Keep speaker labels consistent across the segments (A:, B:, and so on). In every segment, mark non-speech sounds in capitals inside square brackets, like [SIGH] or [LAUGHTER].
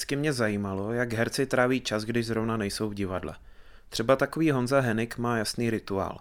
A: Vždycky mě zajímalo, jak herci tráví čas, když zrovna nejsou v divadle. Třeba takový Honza Henik má jasný rituál.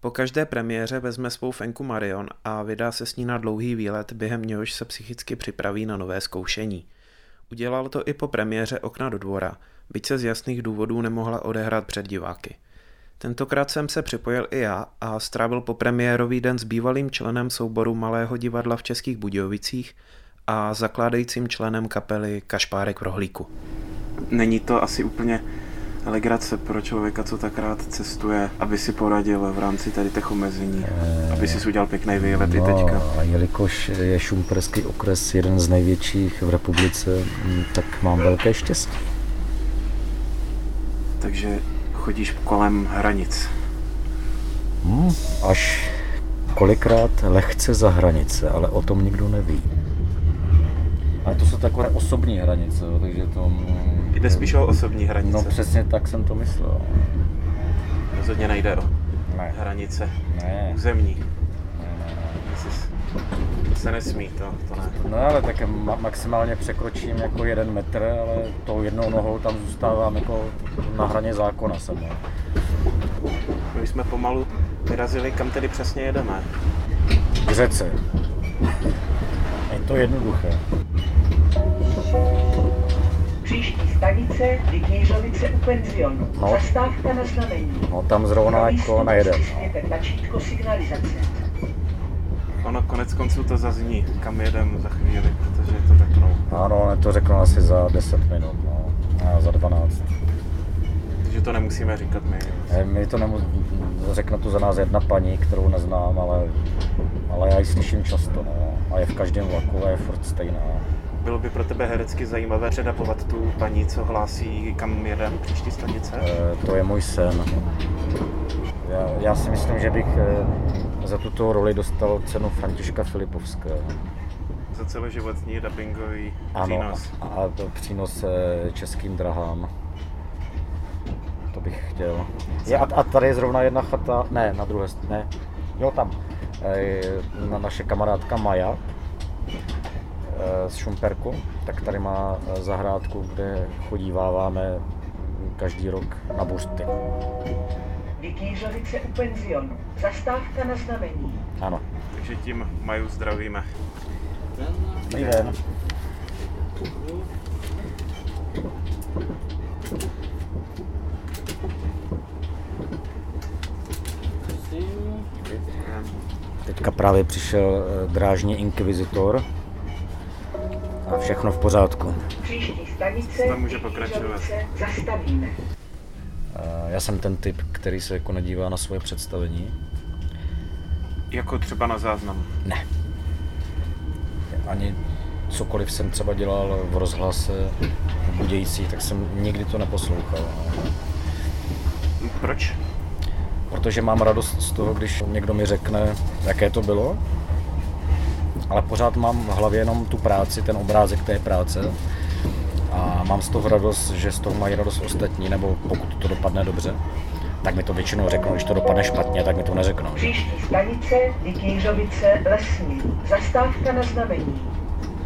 A: Po každé premiéře vezme svou fenku Marion a vydá se s ní na dlouhý výlet, během něhož se psychicky připraví na nové zkoušení. Udělal to i po premiéře Okna do dvora, byť se z jasných důvodů nemohla odehrát před diváky. Tentokrát jsem se připojil i já a strávil po premiérový den s bývalým členem souboru Malého divadla v Českých Budějovicích a zakládajícím členem kapely Kašpárek v Rohlíku.
B: Není to asi úplně legrace pro člověka, co tak rád cestuje, aby si poradil v rámci tady těch omezení, e, aby si udělal pěkný výlet no, i teďka.
C: A jelikož je Šumperský okres jeden z největších v republice, tak mám velké štěstí.
B: Takže chodíš kolem hranic.
C: Hmm, až kolikrát lehce za hranice, ale o tom nikdo neví. Ale to jsou takové osobní hranice, takže to...
B: Mm, Jde spíš o osobní hranice.
C: No přesně tak jsem to myslel.
B: Rozhodně nejde o
C: ne.
B: hranice
C: ne.
B: územní.
C: Ne, ne, ne.
B: To se nesmí, to, to ne.
C: No ale tak ma- maximálně překročím jako jeden metr, ale tou jednou nohou tam zůstávám jako na hraně zákona jsem. No.
B: My jsme pomalu vyrazili, kam tedy přesně jedeme.
C: K řece. Je to jednoduché.
D: Příští stanice je Kněžovice u penzionu.
C: No.
D: Zastávka na znamení.
C: No tam zrovna jako
D: stup
C: najedem.
D: stiskněte tlačítko signalizace.
B: Ono konec konců to zazní, kam jedem za chvíli, protože je to řeknou.
C: Ano, ne, to řeknu asi za 10 minut, no. A za 12.
B: Takže to nemusíme říkat my.
C: Ne, My to nemu... řekne to za nás jedna paní, kterou neznám, ale, ale já ji slyším často, no. A je v každém vlaku a je furt stejná.
B: Bylo by pro tebe herecky zajímavé předapovat tu paní, co hlásí, kam jedem příští stanice?
C: E, to je můj sen. Já, já si myslím, že bych e, za tuto roli dostal cenu Františka Filipovského.
B: Za celoživotní dubbingový
C: Ano,
B: přínos.
C: a, a to přínos e, českým drahám. To bych chtěl. Je, a, a tady je zrovna jedna chata, ne, na druhé straně, ne, jo tam, e, na naše kamarádka Maja z Šumperku, tak tady má e, zahrádku, kde chodíváváme každý rok na buřty.
D: Kněžovice u penzionu. Zastávka na znamení.
C: Ano.
B: Takže tím Maju zdravíme.
C: Dobrý den. Teďka právě přišel eh, drážní inkvizitor a všechno v pořádku.
D: Příští stanice
B: Tam může pokračovat.
D: Zastavíme.
C: Já jsem ten typ, který se jako nedívá na svoje představení.
B: Jako třeba na záznam.
C: Ne. Ani cokoliv jsem třeba dělal v rozhlase, v Budějcích, tak jsem nikdy to neposlouchal.
B: Proč?
C: Protože mám radost z toho, když někdo mi řekne, jaké to bylo, ale pořád mám v hlavě jenom tu práci, ten obrázek té práce a mám z toho radost, že z toho mají radost ostatní, nebo pokud to dopadne dobře, tak mi to většinou řeknou, když to dopadne špatně, tak mi to neřeknou.
D: Příští stanice je Kněžovice lesní. Zastávka na znamení.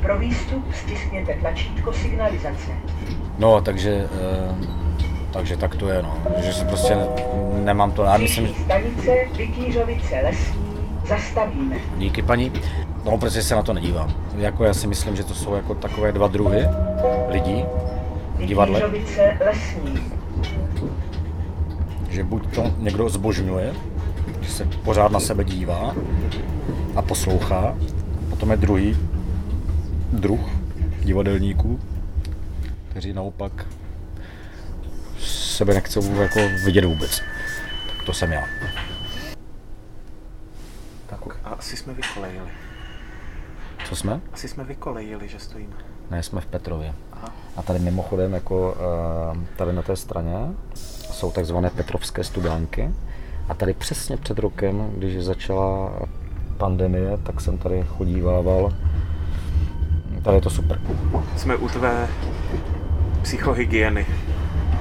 D: Pro výstup stiskněte tlačítko signalizace.
C: No, takže, eh, takže tak to je, no. Že si prostě nemám to, já myslím,
D: stanice je Kněžovice lesní. Zastavíme.
C: díky paní, no, protože se na to nedívám. Jako já si myslím, že to jsou jako takové dva druhy lidí v divadle,
D: lesní.
C: že buď to někdo zbožňuje, že se pořád na sebe dívá a poslouchá, potom je druhý druh divadelníků, kteří naopak sebe nechcou jako vidět vůbec. Tak to jsem já.
B: Asi jsme vykolejili.
C: Co jsme?
B: Asi jsme vykolejili, že stojíme.
C: Ne, jsme v Petrově.
B: Aha.
C: A tady mimochodem, jako eh, tady na té straně, jsou takzvané Petrovské studánky. A tady přesně před rokem, když začala pandemie, tak jsem tady chodívával. Tady je to super.
B: Jsme u tvé psychohygieny,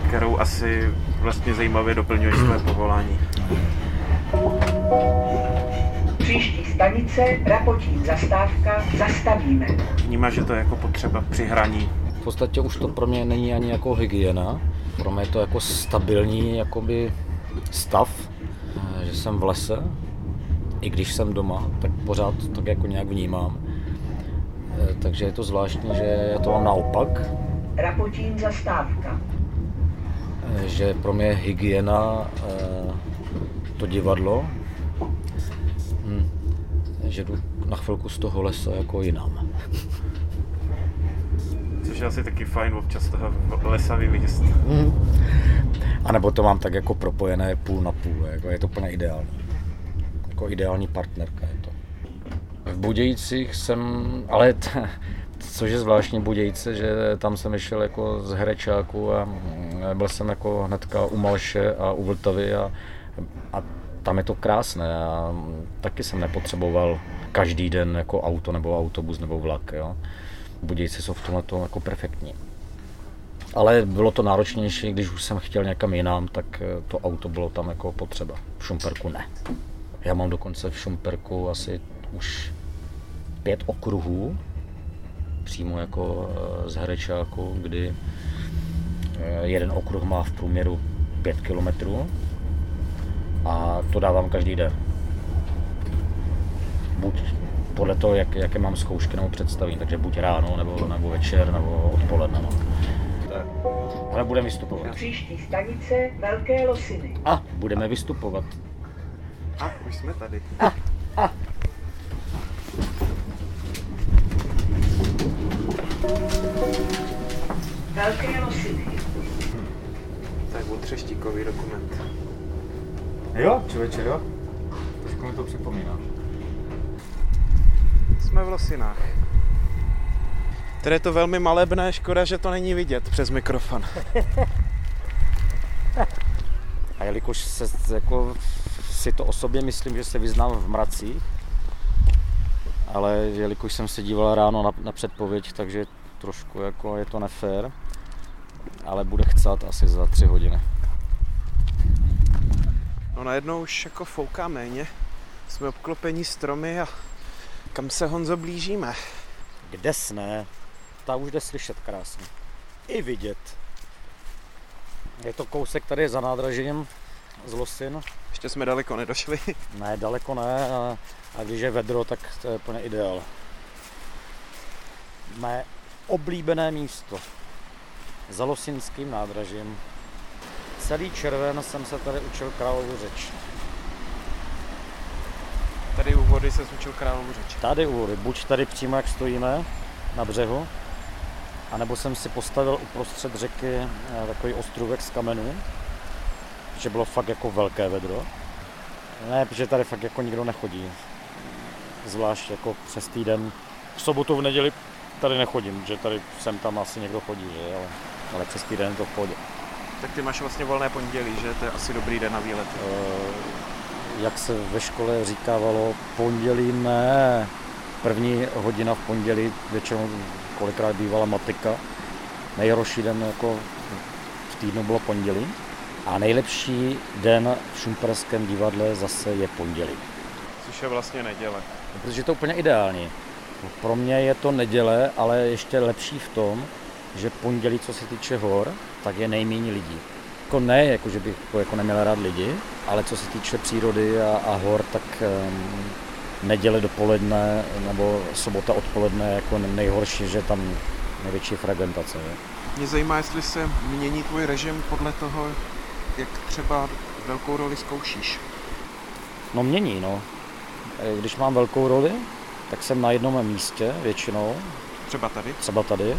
B: kterou asi vlastně zajímavě doplňuješ své povolání.
D: Příští stanice Rapotín zastávka. Zastavíme.
B: Vnímáš, že to je jako potřeba při hraní
C: v podstatě už to pro mě není ani jako hygiena. Pro mě je to jako stabilní jakoby stav, eh, že jsem v lese, i když jsem doma, tak pořád to tak jako nějak vnímám. Eh, takže je to zvláštní, že já to mám naopak,
D: Rapotín zastávka.
C: eh, že pro mě je hygiena eh, to divadlo, že jdu na chvilku z toho lesa jako jinam.
B: Což je asi taky fajn občas toho lesa vyvíjet.
C: A nebo to mám tak jako propojené půl na půl, jako je to úplně ideální. Jako ideální partnerka je to. V Budějcích jsem, ale t, což je zvláštní Budějce, že tam jsem vyšel jako z Herečáku a mm, byl jsem jako hnedka u Malše a u Vltavy a tam je to krásné a mm, taky jsem nepotřeboval každý den jako auto nebo autobus nebo vlak. Jo. Budějci jsou v tomhle jako perfektní. Ale bylo to náročnější, když už jsem chtěl někam jinam, tak eh, to auto bylo tam jako potřeba. V Šumperku ne. Já mám dokonce v Šumperku asi už pět okruhů, přímo jako eh, z Herečáku, kdy eh, jeden okruh má v průměru 5 kilometrů a to dávám každý den. Buď podle toho, jak, jaké mám zkoušky nebo představím, takže buď ráno, nebo, nebo večer, nebo odpoledne. No. Ale budeme vystupovat.
D: Příští stanice Velké Losiny.
C: A budeme vystupovat.
B: A už jsme tady.
D: Velké Losiny.
B: Tak
C: Jo, člověče, jo. Trošku mi to připomíná.
B: Jsme v Losinách. Tady je to velmi malebné, škoda, že to není vidět přes mikrofon. [LAUGHS]
C: A jelikož se, jako, si to o sobě myslím, že se vyznám v mracích, ale jelikož jsem se díval ráno na, na předpověď, takže trošku jako je to nefér, ale bude chcát asi za tři hodiny.
B: No najednou už jako fouká méně. Jsme obklopení stromy a kam se Honzo blížíme?
C: Kde sne? Ta už jde slyšet krásně. I vidět. Je to kousek tady za nádražím z Losin.
B: Ještě jsme daleko nedošli.
C: Ne, daleko ne. A, a když je vedro, tak to je úplně ideál. Mé oblíbené místo. Za Losinským nádražím. Celý červen jsem se tady učil královu řeč.
B: Tady u vody se učil královu řeč.
C: Tady u vody, buď tady přímo jak stojíme na břehu, anebo jsem si postavil uprostřed řeky eh, takový ostrůvek z kamenů, že bylo fakt jako velké vedro. Ne, protože tady fakt jako nikdo nechodí. Zvlášť jako přes týden. V sobotu, v neděli tady nechodím, že tady sem tam asi někdo chodí, že? Ale, ale přes týden to v pohodě.
B: Tak ty máš vlastně volné pondělí, že? To je asi dobrý den na výlet.
C: Eh, jak se ve škole říkávalo, pondělí ne. První hodina v pondělí, většinou kolikrát bývala matika. Nejhorší den jako v týdnu bylo pondělí. A nejlepší den v Šumperském divadle zase je pondělí.
B: Což je vlastně neděle.
C: Protože je to úplně ideální. Pro mě je to neděle, ale ještě lepší v tom, že pondělí, co se týče hor, tak je nejméně lidí. Jako ne, jako že bych jako, jako neměl rád lidi, ale co se týče přírody a, a hor, tak um, neděle dopoledne nebo sobota odpoledne je jako nejhorší, že tam největší fragmentace. Je.
B: Mě zajímá, jestli se mění tvůj režim podle toho, jak třeba velkou roli zkoušíš.
C: No mění, no. E, Když mám velkou roli, tak jsem na jednom místě většinou,
B: Třeba tady.
C: třeba tady.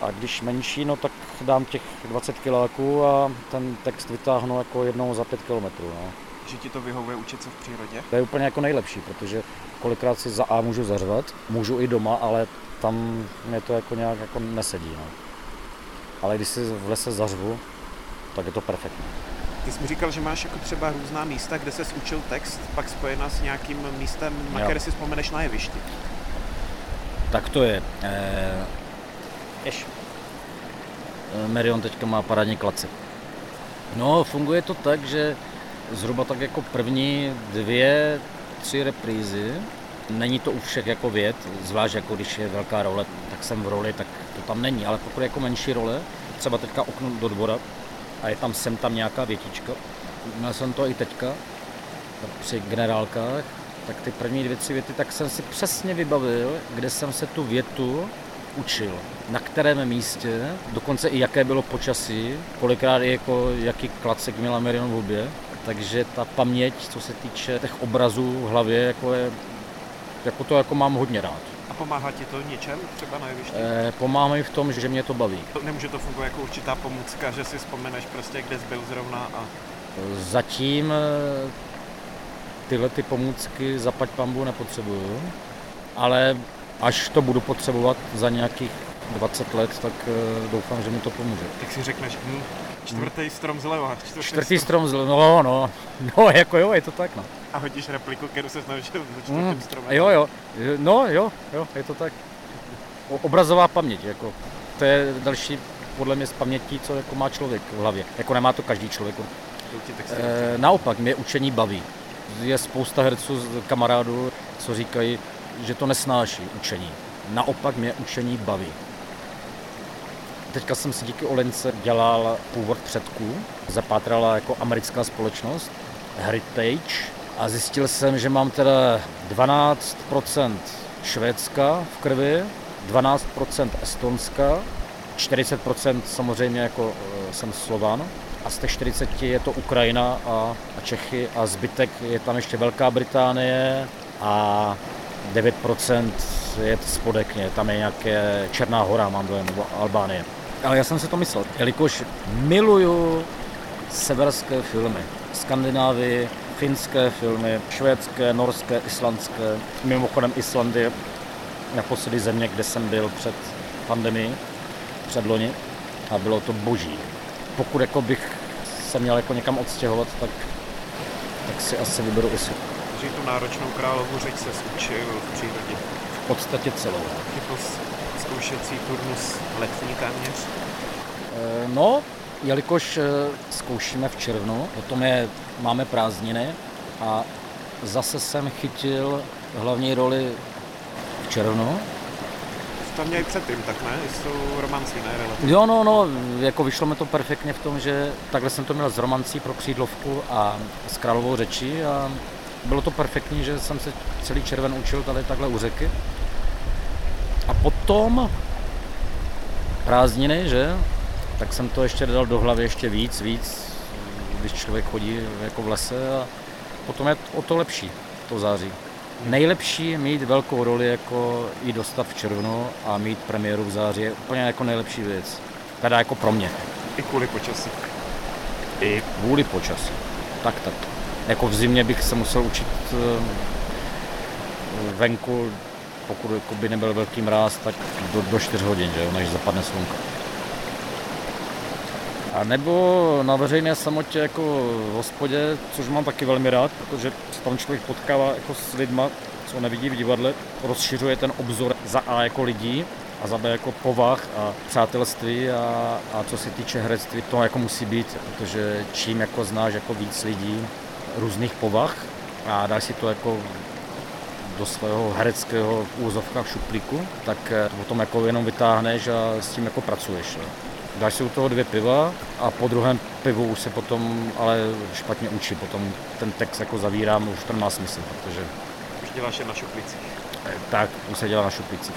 C: A když menší, no tak dám těch 20 kiláků a ten text vytáhnu jako jednou za 5 kilometrů. No.
B: Že ti to vyhovuje učit se v přírodě?
C: To je úplně jako nejlepší, protože kolikrát si za A můžu zařvat, můžu i doma, ale tam mě to jako nějak jako nesedí. No. Ale když si v lese zařvu, tak je to perfektní.
B: Ty jsi mi říkal, že máš jako třeba různá místa, kde se učil text, pak spojená s nějakým místem, na
C: Jo.
B: které si vzpomeneš na jevišti.
C: Tak to je. Eh, Ješ. Eh, Merion teďka má parádní klaci. No, funguje to tak, že zhruba tak jako první dvě, tři reprízy Není to u všech jako věd, zvlášť jako když je velká role, tak jsem v roli, tak to tam není, ale pokud je jako menší role, třeba teďka okno do dvora a je tam sem tam nějaká větička, měl jsem to i teďka při generálkách, tak ty první dvě, tři věty, tak jsem si přesně vybavil, kde jsem se tu větu učil, na kterém místě, dokonce i jaké bylo počasí, kolikrát i jako jaký klacek měla Marion v obě, takže ta paměť, co se týče těch obrazů v hlavě, jako, je, jako to jako mám hodně rád.
B: A pomáhá ti to něčem třeba na jevišti?
C: E, pomáhá mi v tom, že mě to baví.
B: To, nemůže to fungovat jako určitá pomůcka, že si vzpomeneš prostě, kde jsi byl zrovna a...
C: Zatím eh, tyhle ty pomůcky zapať pambu nepotřebuju, ale až to budu potřebovat za nějakých 20 let, tak eh, doufám, že mi to pomůže.
B: Tak si řekneš, hm, čtvrtý strom zleva.
C: Čtvrtý, čtvrtý strom zleva, no, no, no, jako jo, je to tak, no.
B: A hodíš repliku, kterou se naučil za čtvrtým mm, stromem.
C: Jo, jo, no, jo, jo, je to tak. Obrazová paměť, jako, to je další podle mě z pamětí, co jako má člověk v hlavě. Jako nemá to každý člověk. E, naopak, mě učení baví. Je spousta herců, kamarádů, co říkají, že to nesnáší učení. Naopak mě učení baví. Teďka jsem si díky Olince dělal původ předků. Zapátrala jako americká společnost Heritage a zjistil jsem, že mám teda 12% Švédska v krvi, 12% Estonska, 40% samozřejmě jako e, jsem Slovan a z těch 40 je to Ukrajina a, a Čechy a zbytek je tam ještě Velká Británie a 9% je spodekně, tam je nějaké Černá hora, mám dojem, nebo Albánie. Ale já jsem si to myslel, jelikož miluju severské filmy, Skandinávii, finské filmy, švédské, norské, islandské. Mimochodem Island je naposledy země, kde jsem byl před pandemí, před loni a bylo to boží. Pokud jako bych se měl jako někam odstěhovat, tak, tak si asi vyberu Island.
B: Takže tu náročnou královu řeč se učil v přírodě.
C: V podstatě celou.
B: Jako zkoušecí turnus letní téměř?
C: Eh, no, jelikož eh, zkoušíme v červnu, potom je, máme prázdniny a zase jsem chytil hlavní roli v červnu.
B: Tam měli předtím, tak ne? S tou romancí, ne? Relativně.
C: Jo, no, no, jako vyšlo mi to perfektně v tom, že takhle jsem to měl s romancí pro křídlovku a s královou řečí a bylo to perfektní, že jsem se celý červen učil tady takhle u řeky. A potom prázdniny, že? Tak jsem to ještě dal do hlavy ještě víc, víc, když člověk chodí jako v lese a potom je o to lepší, to září. Nejlepší je mít velkou roli, jako i dostat v červnu a mít premiéru v září je úplně jako nejlepší věc. Teda jako pro mě.
B: I kvůli počasí.
C: I kvůli počasí. Tak, tak. Jako v zimě bych se musel učit eh, venku, pokud jako by nebyl velký mráz, tak do, do 4 hodin, že jo, než zapadne slunko. A nebo na veřejné samotě jako v hospodě, což mám taky velmi rád, protože tam člověk potkává jako s lidma, co nevidí v divadle, rozšiřuje ten obzor za A jako lidí a za B jako povah a přátelství a, a co se týče herectví, to jako musí být, protože čím jako znáš jako víc lidí, různých povah a dáš si to jako do svého hereckého v úzovkách šuplíku, tak eh, potom jako jenom vytáhneš a s tím jako pracuješ. Dáš si u toho dvě piva a po druhém pivu už se potom ale špatně učí, potom ten text jako zavírám, už to nemá smysl, protože...
B: Už děláš je na šuplících.
C: Tak, už se dělá na šuplících.